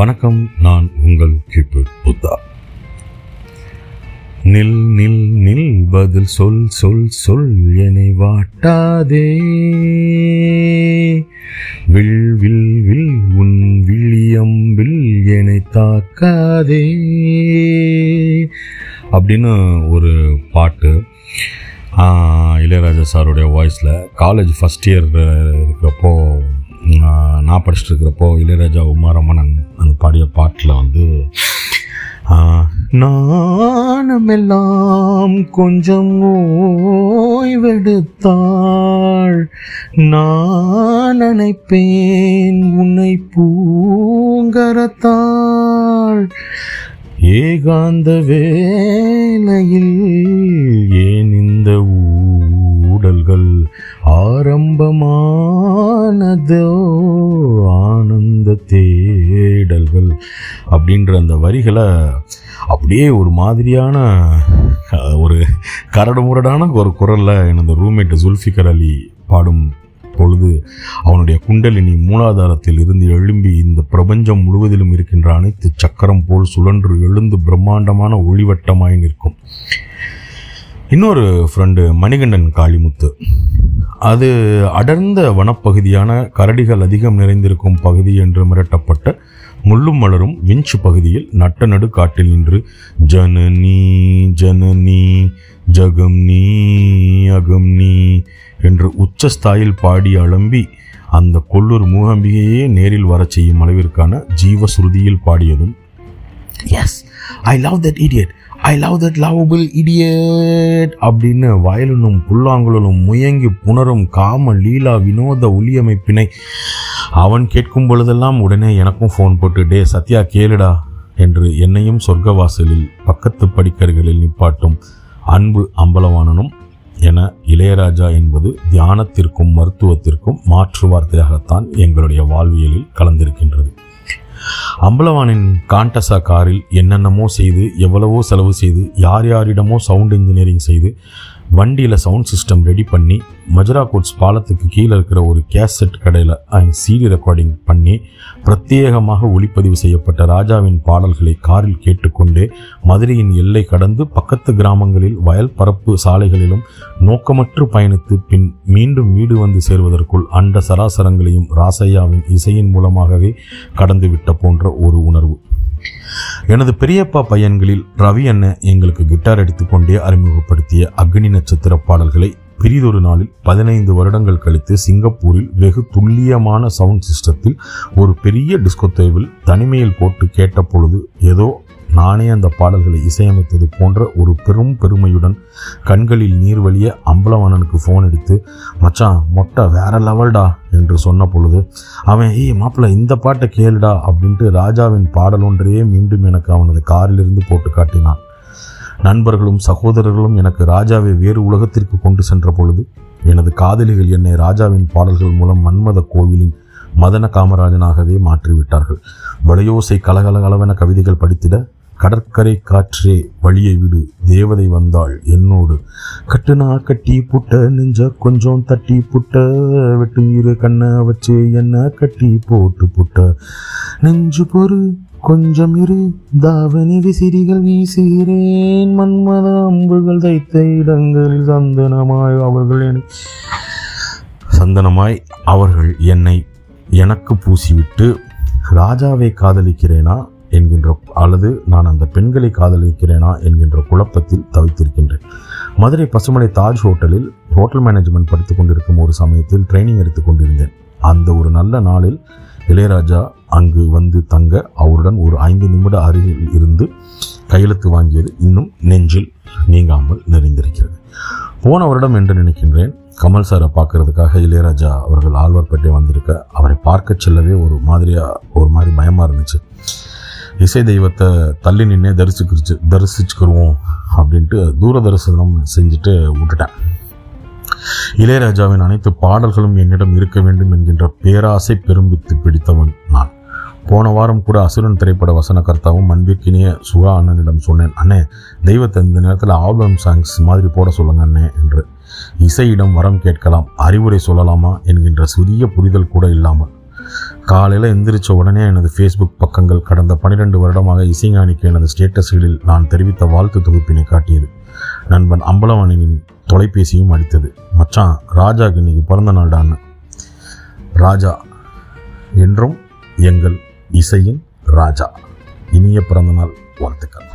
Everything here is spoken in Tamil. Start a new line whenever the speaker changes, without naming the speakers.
வணக்கம் நான் உங்கள் கிப்பு புத்தா. நில் நில் நில் பதில் சொல் சொல் சொல் என்னை வாட்டாதே. வில் வில் வில் உன் விழியம்பில் என்னை தாக்காதே. அப்படின்னு ஒரு பாட்டு. இளையராஜா சாருடைய வாய்ஸில் காலேஜ் ஃபஸ்ட் இயர் இருக்கிறப்போ நான் படிச்சுட்டு இருக்கிறப்போ இளையராஜா உமாரமணன் அந்த பாடிய பாட்டில் வந்து நாணமெல்லாம் கொஞ்சம் ஓய்வெடுத்தாள் நான் நினைப்பேன் உன்னை பூங்கரத்தாள் ஏகாந்த வேலையில் ஏன் இந்த ஊ ஆரம்பமானதோ ஆனந்த தேடல்கள் அப்படின்ற அந்த வரிகளை அப்படியே ஒரு மாதிரியான ஒரு கரடு முரடான ஒரு குரலில் எனது ரூம்மேட் ஜுல்ஃபிகர் அலி பாடும் பொழுது அவனுடைய குண்டலினி மூலாதாரத்தில் இருந்து எழும்பி இந்த பிரபஞ்சம் முழுவதிலும் இருக்கின்ற அனைத்து சக்கரம் போல் சுழன்று எழுந்து பிரம்மாண்டமான ஒளிவட்டமாய் நிற்கும். இன்னொரு ஃப்ரெண்டு மணிகண்டன் காளிமுத்து. அது அடர்ந்த வனப்பகுதியான கரடிகள் அதிகம் நிறைந்திருக்கும் பகுதி என்று மிரட்டப்பட்ட முள்ளும் மலரும் விஞ்சு பகுதியில் நட்ட நடு காட்டில் நின்று ஜனனி ஜனனி ஜகம் நீ அகம் நீ என்று உச்சஸ்தாயில் பாடி அலம்பி அந்த கொல்லூர் மூகாம்பிகையே நேரில் வரச் செய்யும் அளவிற்கான ஜீவசுருதியில் பாடியதும் yes I love that idiot I love that lovable idiot அப்படின்னு வயலினும் புல்லாங்குழலும் முயங்கி புணரும் காம லீலா வினோத ஒளியமைப்பினை அவன் கேட்கும் பொழுதெல்லாம் உடனே எனக்கும் ஃபோன் போட்டு டே சத்யா கேளுடா என்று என்னையும் சொர்க்கவாசலில் பக்கத்து படிக்கர்களில் நிப்பாட்டும் அன்பு அம்பலவாணனும் என இளையராஜா என்பது தியானத்திற்கும் மருத்துவத்திற்கும் மாற்று வார்த்தையாகத்தான் எங்களுடைய வாழ்வியலில் கலந்திருக்கின்றது. அம்பலவானின் காண்டசா காரில் என்னென்னமோ செய்து எவ்வளவோ செலவு செய்து யார் யாரிடமோ சவுண்ட் இன்ஜினியரிங் செய்து வண்டியில் சவுண்ட் சிஸ்டம் ரெடி பண்ணி மஜரா கோட்ஸ் பாலத்துக்கு கீழே இருக்கிற ஒரு கேசட் கடையில் சிடி ரெக்கார்டிங் பண்ணி பிரத்யேகமாக ஒளிப்பதிவு செய்யப்பட்ட ராஜாவின் பாடல்களை காரில் கேட்டுக்கொண்டே மதுரையின் எல்லை கடந்து பக்கத்து கிராமங்களில் வயல் பரப்பு சாலைகளிலும் நோக்கமற்று பயணித்து பின் மீண்டும் வீடு வந்து சேர்வதற்குள் அண்ட சராசரங்களையும் ராசையாவின் இசையின் மூலமாகவே கடந்துவிட்ட போன்ற ஒரு உணர்வு. எனது பெரியப்பா பையன்களில் ரவி அண்ணன் எங்களுக்கு கிட்டார் எடுத்துக்கொண்டே அறிமுகப்படுத்திய அக்னி நட்சத்திர பாடல்களை பிரிதொரு நாளில் பதினைந்து வருடங்கள் கழித்து சிங்கப்பூரில் வெகு துல்லியமான சவுண்ட் சிஸ்டத்தில் ஒரு பெரிய டிஸ்கோத்தேவில் தனிமையில் போட்டு கேட்ட பொழுது ஏதோ நானே அந்த பாடல்களை இசையமைத்தது போன்ற ஒரு பெரும் பெருமையுடன் கண்களில் நீர் வழிய அம்பலவாணனுக்கு ஃபோன் எடுத்து மச்சான் மொட்டை வேற லெவல்டா என்று சொன்ன பொழுது அவன் ஏய் மாப்பிள்ள இந்த பாட்டை கேளுடா அப்படின்ட்டு ராஜாவின் பாடல் ஒன்றையே மீண்டும் எனக்கு அவனது காரிலிருந்து போட்டு காட்டினான். நண்பர்களும் சகோதரர்களும் எனக்கு ராஜாவை வேறு உலகத்திற்கு கொண்டு சென்ற பொழுது எனது காதலிகள் என்னை ராஜாவின் பாடல்கள் மூலம் மன்மத கோவிலின் மதன காமராஜனாகவே மாற்றிவிட்டார்கள். வளையோசை கலகலகலவென கவிதைகள் படித்திட கடற்கரை காற்றே வழியை விடு. தேவதை வந்தாள் என்னோடு. கட்டுனா கட்டி புட்ட நெஞ்ச கொஞ்சம் தட்டி புட்ட வெட்டு இரு கண்ணை வச்சு என்ன கட்டி போட்டு புட்ட. நெஞ்சு பொறு கொஞ்சம் இரு தாவணி விசிறிகள் வீசுகிறேன். மன்மத அம்புகள் தைத்த இடங்களில் சந்தனமாய் அவர்கள் என்னை சந்தனமாய் அவர்கள் என்னை எனக்கு பூசிவிட்டு ராஜாவை காதலிக்கிறேனா? என்கின்ற அல்லது நான் அந்த பெண்களை காதலிக்கிறேனா என்கின்ற குழப்பத்தில் தவித்திருக்கின்றேன். மதுரை பசுமலை தாஜ் ஹோட்டலில் ஹோட்டல் மேனேஜ்மெண்ட் படித்துக் கொண்டிருக்கும் ஒரு சமயத்தில் ட்ரைனிங் எடுத்துக் கொண்டிருந்தேன். அந்த ஒரு நல்ல நாளில் இளையராஜா அங்கு வந்து தங்க அவருடன் ஒரு ஐந்து நிமிட அருகில் இருந்து கையெழுத்து வாங்கியது இன்னும் நெஞ்சில் நீங்காமல் நிறைந்திருக்கிறது. போன வருடம் என்று நினைக்கின்றேன் கமல் சாரை பார்க்கறதுக்காக இளையராஜா அவர்கள் ஆழ்வார்பேட்டை வந்திருக்க அவரை பார்க்க செல்லவே ஒரு மாதிரியாக ஒரு மாதிரி பயமாக இருந்துச்சு. இசை தெய்வத்தை தள்ளி நின்று தரிசிக்கிச்சு தரிசிச்சுக்கிருவோம் அப்படின்ட்டு தூர தரிசனம் செஞ்சுட்டு விட்டுட்டேன். இளையராஜாவின் அனைத்து பாடல்களும் என்னிடம் இருக்க வேண்டும் என்கின்ற பேராசை பெரும்பித்து பிடித்தவன் நான். போன வாரம் கூட அசுரன் திரைப்பட வசனகர்த்தாவும் அன்பிற்கினிய சுகா அண்ணனிடம் சொன்னேன் அண்ணே தெய்வத்தை இந்த நேரத்தில் ஆல்பம் சாங்ஸ் மாதிரி போட சொல்லுங்க அண்ணே என்று. இசையிடம் வரம் கேட்கலாம் அறிவுரை சொல்லலாமா என்கின்ற சிறிய புரிதல் கூட இல்லாமல். காலையில் எந்திரிச்ச உடனே எனது ஃபேஸ்புக் பக்கங்கள் கடந்த பன்னிரெண்டு வருடமாக இசைஞானிக்கு எனது ஸ்டேட்டஸ்களில் நான் தெரிவித்த வாழ்த்து தொகுப்பினை காட்டியது. நண்பன் அம்பலவாணியின் தொலைபேசியும் அடித்தது. மச்சான் ராஜாக்கு இன்னைக்கு பிறந்த நாள்டான்னு ராஜா என்றும் எங்கள் இசையின் ராஜா. இனிய பிறந்தநாள் வாழ்த்துக்கள்.